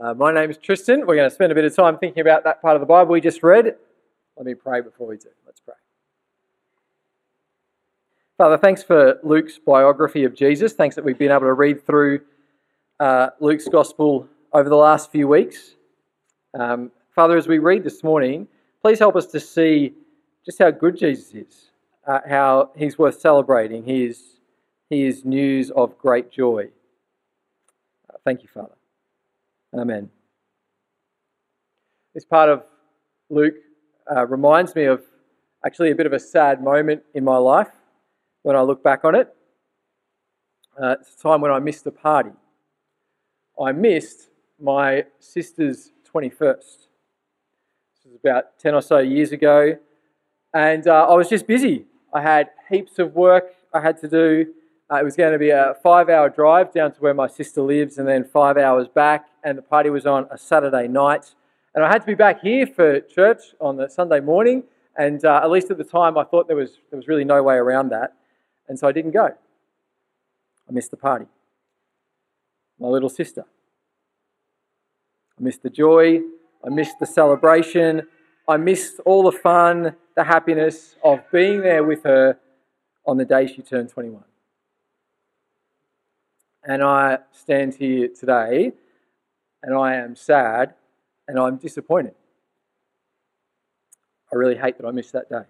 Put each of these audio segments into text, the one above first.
Uh, my name is Tristan. We're going to spend a bit of time thinking about that part of the Bible we just read. Let me pray before we do. Let's pray. Father, thanks for Luke's biography of Jesus. Thanks that we've been able to read through uh, Luke's gospel over the last few weeks. Um, Father, as we read this morning, please help us to see just how good Jesus is, uh, how he's worth celebrating. He is, he is news of great joy. Uh, thank you, Father. Amen. This part of Luke uh, reminds me of actually a bit of a sad moment in my life when I look back on it. Uh, it's a time when I missed a party. I missed my sister's 21st. This was about 10 or so years ago. And uh, I was just busy. I had heaps of work I had to do. Uh, it was going to be a five hour drive down to where my sister lives and then five hours back. And the party was on a Saturday night. And I had to be back here for church on the Sunday morning. And uh, at least at the time, I thought there was, there was really no way around that. And so I didn't go. I missed the party. My little sister. I missed the joy. I missed the celebration. I missed all the fun, the happiness of being there with her on the day she turned 21. And I stand here today and I am sad and I'm disappointed. I really hate that I missed that day.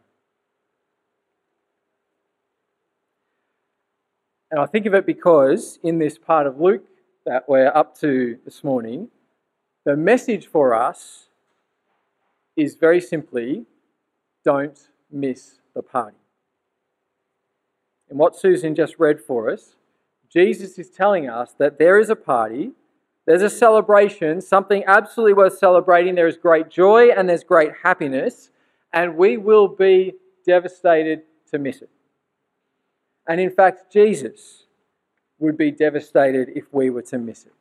And I think of it because in this part of Luke that we're up to this morning, the message for us is very simply don't miss the party. And what Susan just read for us, Jesus is telling us that there is a party, there's a celebration, something absolutely worth celebrating. There is great joy and there's great happiness, and we will be devastated to miss it. And in fact, Jesus would be devastated if we were to miss it.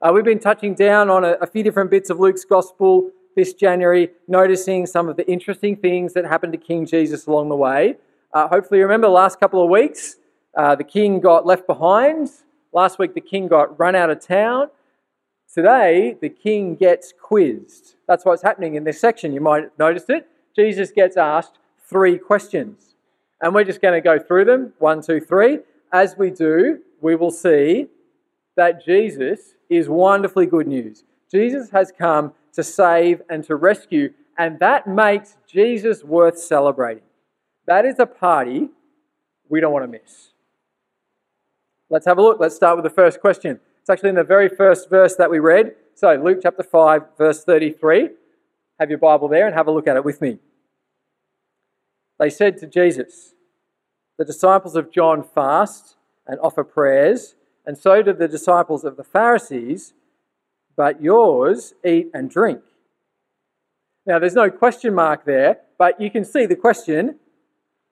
Uh, we've been touching down on a, a, few different bits of Luke's gospel this January, noticing some of the interesting things that happened to King Jesus along the way. Uh, hopefully, you remember the last couple of weeks, uh, the king got left behind. Last week, the king got run out of town. Today, the king gets quizzed. That's what's happening in this section. You might have noticed it. Jesus gets asked three questions. And we're just going to go through them one, two, three. As we do, we will see that Jesus is wonderfully good news. Jesus has come to save and to rescue, and that makes Jesus worth celebrating. That is a party we don't want to miss. Let's have a look. Let's start with the first question. It's actually in the very first verse that we read. So, Luke chapter 5, verse 33. Have your Bible there and have a look at it with me. They said to Jesus, The disciples of John fast and offer prayers, and so do the disciples of the Pharisees, but yours eat and drink. Now, there's no question mark there, but you can see the question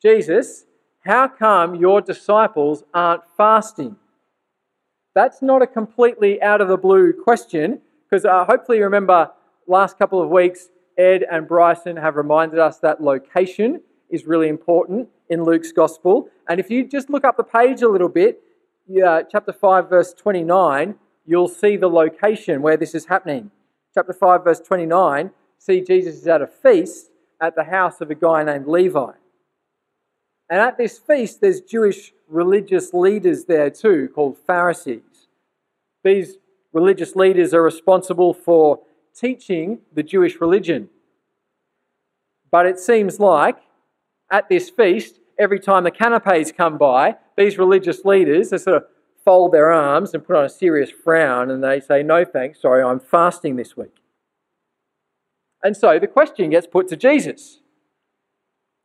Jesus, how come your disciples aren't fasting? That's not a completely out of the blue question, because uh, hopefully you remember last couple of weeks, Ed and Bryson have reminded us that location is really important in Luke's gospel. And if you just look up the page a little bit, chapter 5, verse 29, you'll see the location where this is happening. Chapter 5, verse 29, see Jesus is at a feast at the house of a guy named Levi. And at this feast, there's Jewish religious leaders there too, called Pharisees. These religious leaders are responsible for teaching the Jewish religion. But it seems like at this feast, every time the canapes come by, these religious leaders they sort of fold their arms and put on a serious frown and they say, No thanks, sorry, I'm fasting this week. And so the question gets put to Jesus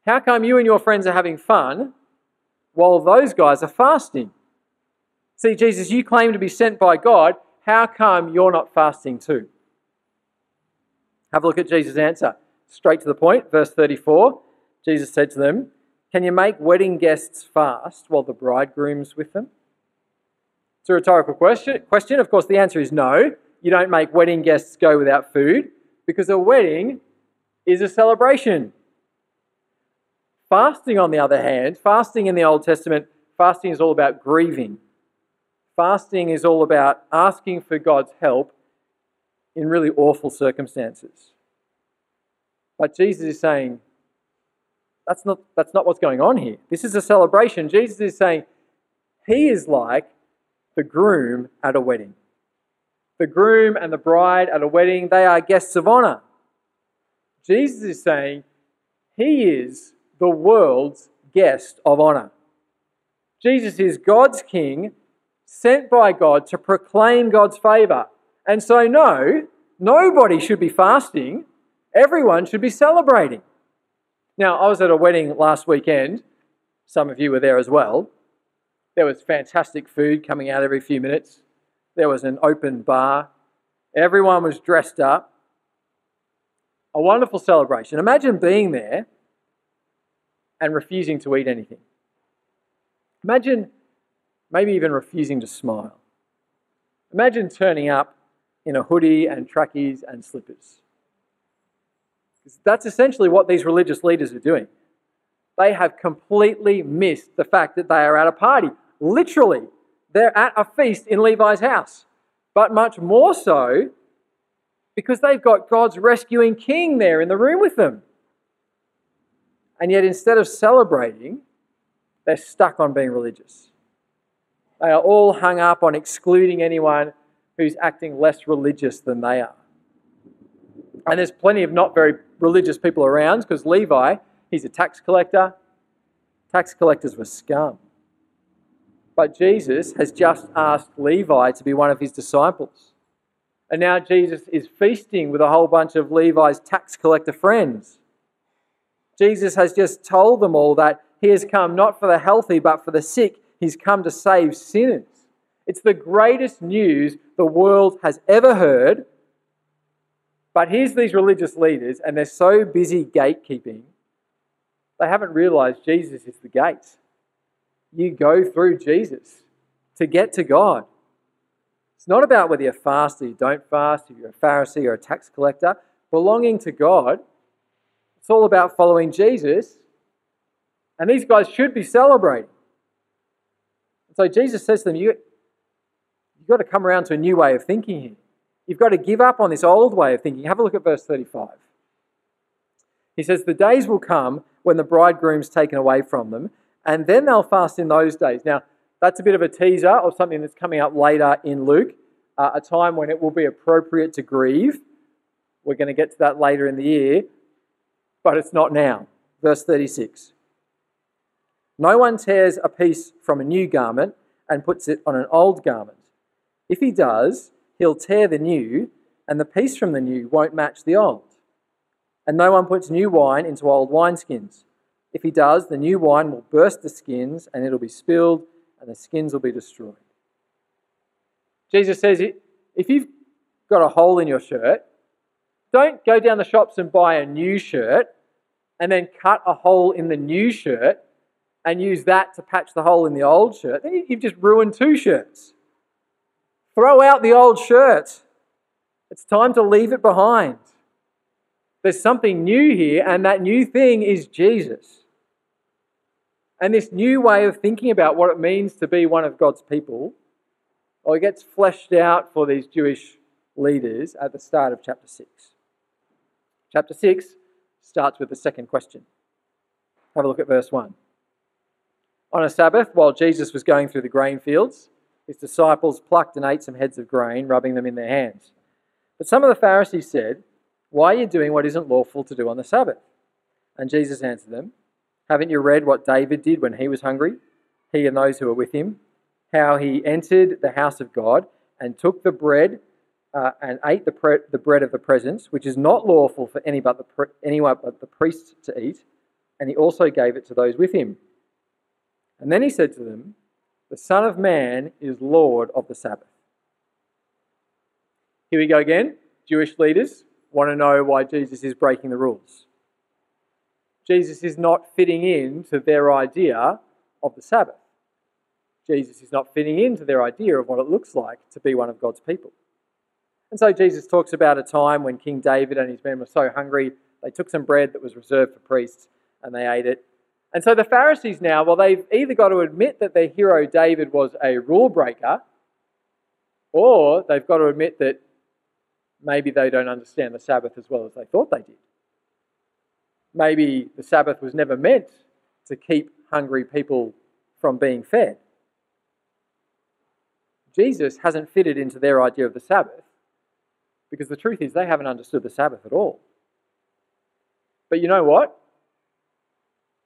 How come you and your friends are having fun while those guys are fasting? See, Jesus, you claim to be sent by God. How come you're not fasting too? Have a look at Jesus' answer. Straight to the point, verse 34. Jesus said to them, Can you make wedding guests fast while the bridegroom's with them? It's a rhetorical question. question. Of course, the answer is no. You don't make wedding guests go without food because a wedding is a celebration. Fasting, on the other hand, fasting in the Old Testament, fasting is all about grieving. Fasting is all about asking for God's help in really awful circumstances. But Jesus is saying, that's not, that's not what's going on here. This is a celebration. Jesus is saying, He is like the groom at a wedding. The groom and the bride at a wedding, they are guests of honor. Jesus is saying, He is the world's guest of honor. Jesus is God's king, sent by God to proclaim God's favor. And so, no, nobody should be fasting Everyone should be celebrating. Now, I was at a wedding last weekend. Some of you were there as well. There was fantastic food coming out every few minutes. There was an open bar. Everyone was dressed up. A wonderful celebration. Imagine being there and refusing to eat anything. Imagine maybe even refusing to smile. Imagine turning up in a hoodie and trackies and slippers. That's essentially what these religious leaders are doing. They have completely missed the fact that they are at a party. Literally, they're at a feast in Levi's house. But much more so because they've got God's rescuing king there in the room with them. And yet, instead of celebrating, they're stuck on being religious. They are all hung up on excluding anyone who's acting less religious than they are. And there's plenty of not very religious people around because Levi, he's a tax collector. Tax collectors were scum. But Jesus has just asked Levi to be one of his disciples. And now Jesus is feasting with a whole bunch of Levi's tax collector friends. Jesus has just told them all that he has come not for the healthy, but for the sick. He's come to save sinners. It's the greatest news the world has ever heard but here's these religious leaders, and they're so busy gatekeeping, they haven't realized Jesus is the gate. You go through Jesus to get to God. It's not about whether you fast or you don't fast, if you're a Pharisee or a tax collector. Belonging to God, it's all about following Jesus. And these guys should be celebrating. And so Jesus says to them, you, You've got to come around to a new way of thinking here. You've got to give up on this old way of thinking. Have a look at verse 35. He says, The days will come when the bridegroom's taken away from them, and then they'll fast in those days. Now, that's a bit of a teaser of something that's coming up later in Luke, uh, a time when it will be appropriate to grieve. We're going to get to that later in the year, but it's not now. Verse 36. No one tears a piece from a new garment and puts it on an old garment. If he does, he'll tear the new, and the piece from the new won't match the old. And no one puts new wine into old wineskins. If he does, the new wine will burst the skins, and it'll be spilled, and the skins will be destroyed. Jesus says, if you've got a hole in your shirt, don't go down the shops and buy a new shirt and then cut a hole in the new shirt and use that to patch the hole in the old shirt. Then you've just ruined two shirts. Throw out the old shirt. It's time to leave it behind. There's something new here, and that new thing is Jesus. And this new way of thinking about what it means to be one of God's people, well, it gets fleshed out for these Jewish leaders at the start of chapter 6. Chapter 6 starts with the second question. Have a look at verse 1. On a Sabbath, while Jesus was going through the grain fields, his disciples plucked and ate some heads of grain, rubbing them in their hands. But some of the Pharisees said, Why are you doing what isn't lawful to do on the Sabbath? And Jesus answered them, Haven't you read what David did when he was hungry, he and those who were with him? How he entered the house of God and took the bread uh, and ate the, pre- the bread of the presence, which is not lawful for any but the pre- anyone but the priests to eat, and he also gave it to those with him. And then he said to them, the Son of Man is Lord of the Sabbath. Here we go again. Jewish leaders want to know why Jesus is breaking the rules. Jesus is not fitting in to their idea of the Sabbath. Jesus is not fitting into their idea of what it looks like to be one of God's people. And so Jesus talks about a time when King David and his men were so hungry, they took some bread that was reserved for priests and they ate it. And so the Pharisees now, well, they've either got to admit that their hero David was a rule breaker, Or they've got to admit that maybe they don't understand the Sabbath as well as they thought they did. Maybe the Sabbath was never meant to keep hungry people from being fed. Jesus hasn't fitted into their idea of the Sabbath because the truth is they haven't understood the Sabbath at all. But you know what?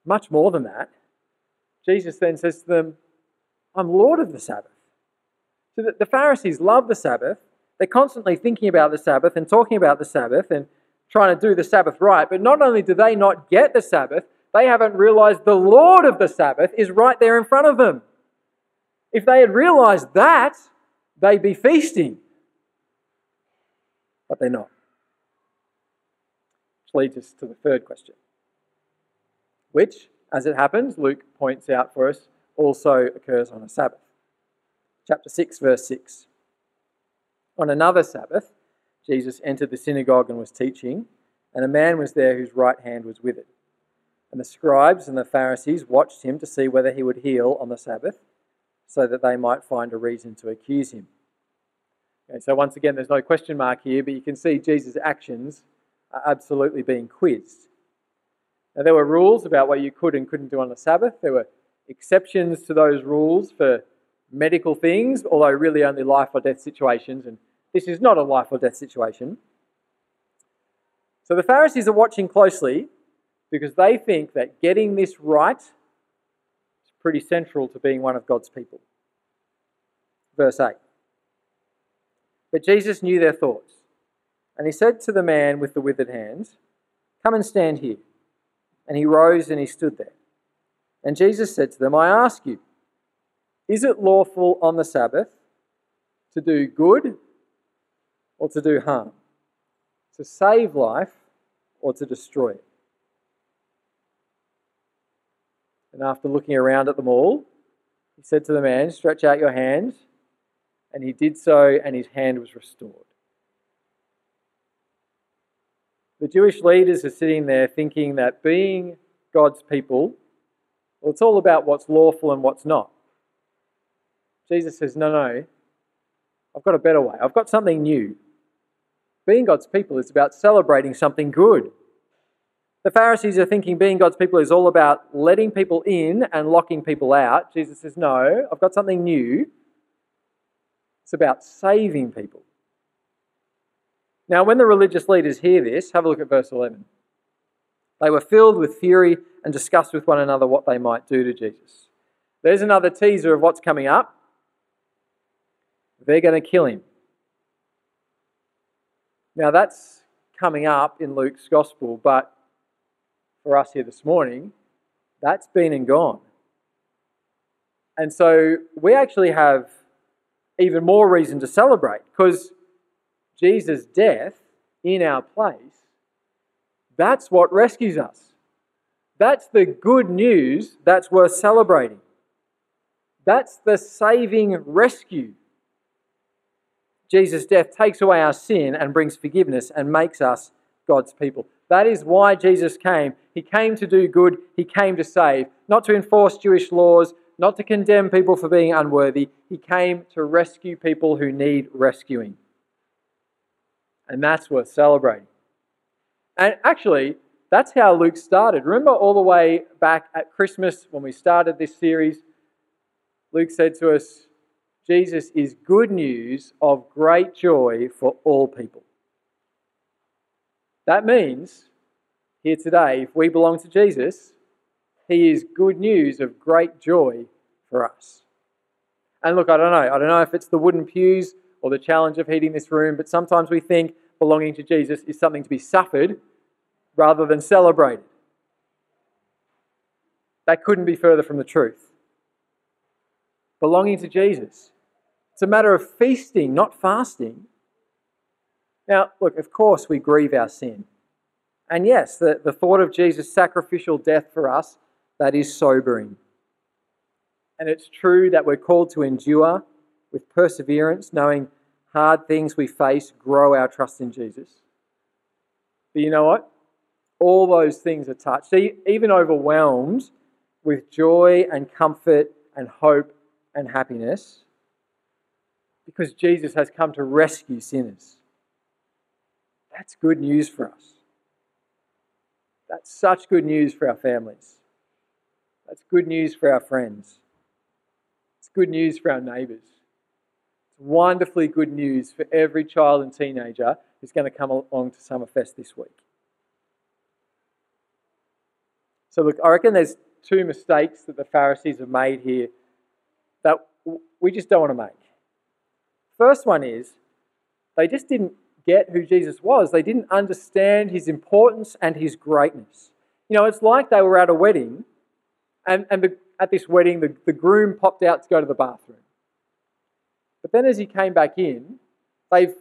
Much more than that. Jesus then says to them, I'm Lord of the Sabbath. So that the Pharisees love the Sabbath. They're constantly thinking about the Sabbath and talking about the Sabbath and trying to do the Sabbath right. But not only do they not get the Sabbath, they haven't realized the Lord of the Sabbath is right there in front of them. If they had realized that, they'd be feasting. But they're not. Which leads us to the third question, which, as it happens, Luke points out for us, also occurs on a Sabbath. Chapter 6, verse 6. On another Sabbath, Jesus entered the synagogue and was teaching, and a man was there whose right hand was withered. And the scribes and the Pharisees watched him to see whether he would heal on the Sabbath, so that they might find a reason to accuse him. Okay, so, once again, there's no question mark here, but you can see Jesus' actions are absolutely being quizzed. Now, there were rules about what you could and couldn't do on the Sabbath. There were exceptions to those rules for medical things, although really only life or death situations. And this is not a life or death situation. So the Pharisees are watching closely because they think that getting this right is pretty central to being one of God's people. Verse 8. But Jesus knew their thoughts, and he said to the man with the withered hands, Come and stand here. And he rose and he stood there. And Jesus said to them, I ask you, is it lawful on the Sabbath to do good or to do harm? To save life or to destroy it? And after looking around at them all, he said to the man, Stretch out your hand. And he did so, and his hand was restored. The Jewish leaders are sitting there thinking that being God's people, well, it's all about what's lawful and what's not. Jesus says, No, no, I've got a better way. I've got something new. Being God's people is about celebrating something good. The Pharisees are thinking being God's people is all about letting people in and locking people out. Jesus says, No, I've got something new. It's about saving people. Now, when the religious leaders hear this, have a look at verse 11. They were filled with fury and discussed with one another what they might do to Jesus. There's another teaser of what's coming up. They're going to kill him. Now, that's coming up in Luke's gospel, but for us here this morning, that's been and gone. And so we actually have even more reason to celebrate because Jesus' death in our place, that's what rescues us. That's the good news that's worth celebrating. That's the saving rescue Jesus' death takes away our sin and brings forgiveness and makes us God's people. That is why Jesus came. He came to do good, He came to save, not to enforce Jewish laws, not to condemn people for being unworthy. He came to rescue people who need rescuing. And that's worth celebrating. And actually, that's how Luke started. Remember all the way back at Christmas when we started this series? Luke said to us, Jesus is good news of great joy for all people. That means, here today, if we belong to Jesus, he is good news of great joy for us. And look, I don't know. I don't know if it's the wooden pews or the challenge of heating this room, but sometimes we think belonging to Jesus is something to be suffered rather than celebrated. That couldn't be further from the truth. Belonging to Jesus it's a matter of feasting, not fasting. Now, look, of course, we grieve our sin. And yes, the, the thought of Jesus' sacrificial death for us, that is sobering. And it's true that we're called to endure with perseverance, knowing hard things we face grow our trust in Jesus. But you know what? All those things are touched, even overwhelmed with joy and comfort and hope and happiness because Jesus has come to rescue sinners. That's good news for us. That's such good news for our families. That's good news for our friends. It's good news for our neighbours. It's wonderfully good news for every child and teenager who's going to come along to Summerfest this week. So, look, I reckon there's two mistakes that the Pharisees have made here that we just don't want to make. First one is they just didn't get who Jesus was, they didn't understand his importance and his greatness. You know, it's like they were at a wedding, and, and the, at this wedding, the, the groom popped out to go to the bathroom. But then as he came back in, they've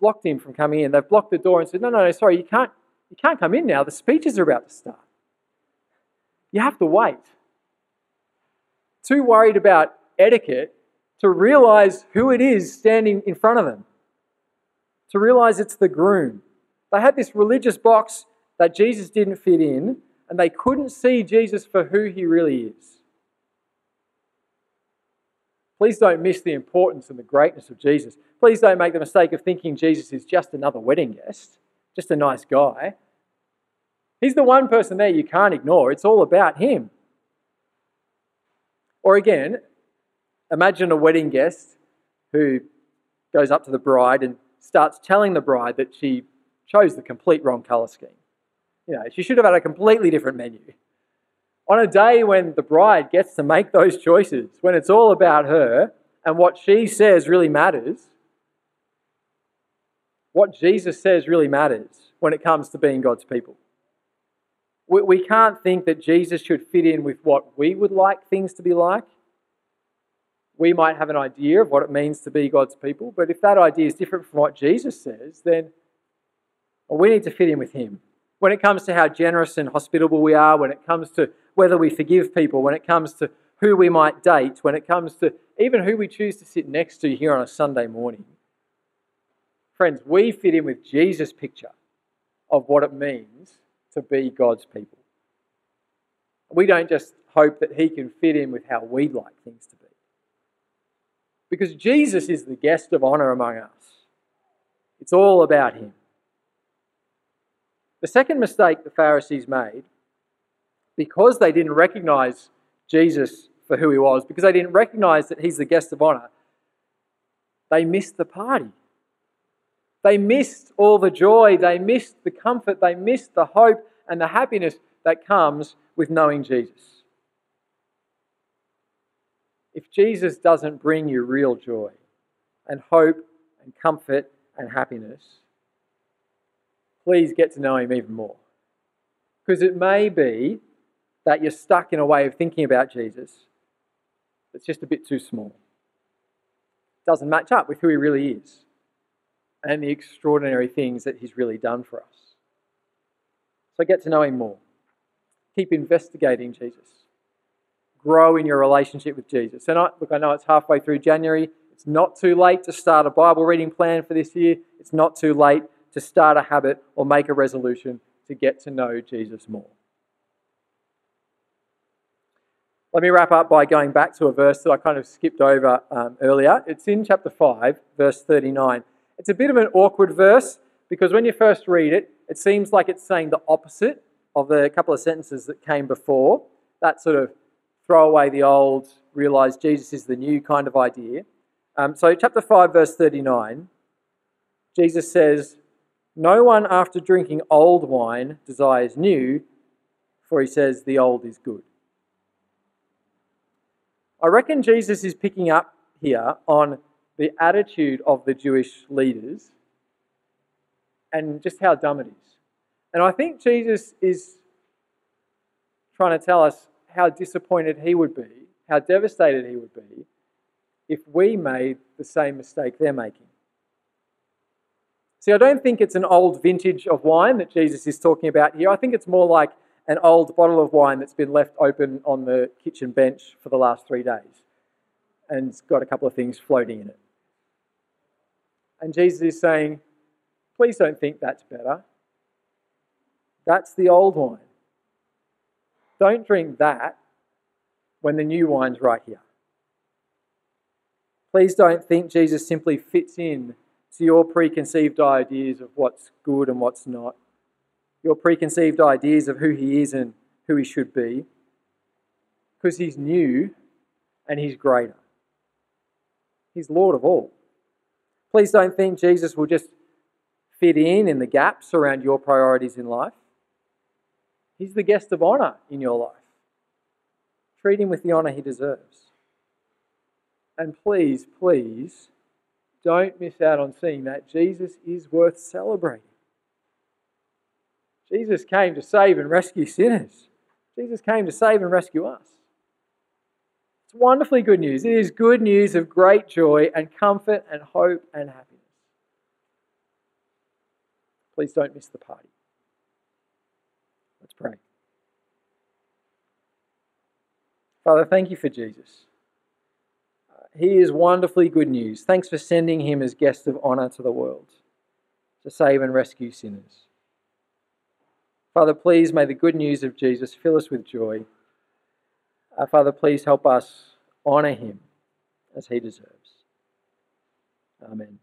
blocked him from coming in. They've blocked the door and said, No, no, no, sorry, you can't, you can't come in now. The speeches are about to start. You have to wait. Too worried about etiquette to realize who it is standing in front of them, to realize it's the groom. They had this religious box that Jesus didn't fit in, and they couldn't see Jesus for who he really is. Please don't miss the importance and the greatness of Jesus. Please don't make the mistake of thinking Jesus is just another wedding guest, just a nice guy. He's the one person there you can't ignore. It's all about him. Or again, imagine a wedding guest who goes up to the bride and starts telling the bride that she chose the complete wrong colour scheme. You know, she should have had a completely different menu. On a day when the bride gets to make those choices, when it's all about her and what she says really matters, what Jesus says really matters when it comes to being God's people. We we can't think that Jesus should fit in with what we would like things to be like. We might have an idea of what it means to be God's people, but if that idea is different from what Jesus says, then well, we need to fit in with Him. When it comes to how generous and hospitable we are, when it comes to whether we forgive people, when it comes to who we might date, when it comes to even who we choose to sit next to here on a Sunday morning. Friends, we fit in with Jesus' picture of what it means to be God's people. We don't just hope that He can fit in with how we'd like things to be. Because Jesus is the guest of honour among us, it's all about Him. The second mistake the Pharisees made, because they didn't recognize Jesus for who he was, because they didn't recognize that he's the guest of honor, they missed the party. They missed all the joy, they missed the comfort, they missed the hope and the happiness that comes with knowing Jesus. If Jesus doesn't bring you real joy and hope and comfort and happiness, please get to know him even more. Because it may be that you're stuck in a way of thinking about Jesus that's just a bit too small. Doesn't match up with who he really is and the extraordinary things that He's really done for us. So get to know Him more. Keep investigating Jesus. Grow in your relationship with Jesus. And I, look, I know it's halfway through January. It's not too late to start a Bible reading plan for this year. It's not too late to start a habit or make a resolution to get to know Jesus more. Let me wrap up by going back to a verse that I kind of skipped over um, earlier. It's in chapter 5, verse 39. It's a bit of an awkward verse because when you first read it, it seems like it's saying the opposite of the couple of sentences that came before. That sort of throw away the old, realize Jesus is the new kind of idea. Um, so, chapter 5, verse 39, Jesus says, No one after drinking old wine desires new, for he says the old is good. I reckon Jesus is picking up here on the attitude of the Jewish leaders and just how dumb it is. And I think Jesus is trying to tell us how disappointed he would be, how devastated he would be if we made the same mistake they're making. See, I don't think it's an old vintage of wine that Jesus is talking about here. I think it's more like an old bottle of wine that's been left open on the kitchen bench for the last three days and it's got a couple of things floating in it. And Jesus is saying, please don't think that's better. That's the old wine. Don't drink that when the new wine's right here. Please don't think Jesus simply fits in to your preconceived ideas of what's good and what's not, your preconceived ideas of who he is and who he should be, because he's new and he's greater. He's Lord of all. Please don't think Jesus will just fit in in the gaps around your priorities in life. He's the guest of honor in your life. Treat him with the honor he deserves. And please, please, don't miss out on seeing that Jesus is worth celebrating. Jesus came to save and rescue sinners. Jesus came to save and rescue us. It's wonderfully good news. It is good news of great joy and comfort and hope and happiness. Please don't miss the party. Let's pray. Father, thank you for Jesus. He is wonderfully good news. Thanks for sending him as guest of honor to the world to save and rescue sinners. Father, please may the good news of Jesus fill us with joy. Uh, Father, please help us honor him as he deserves. Amen.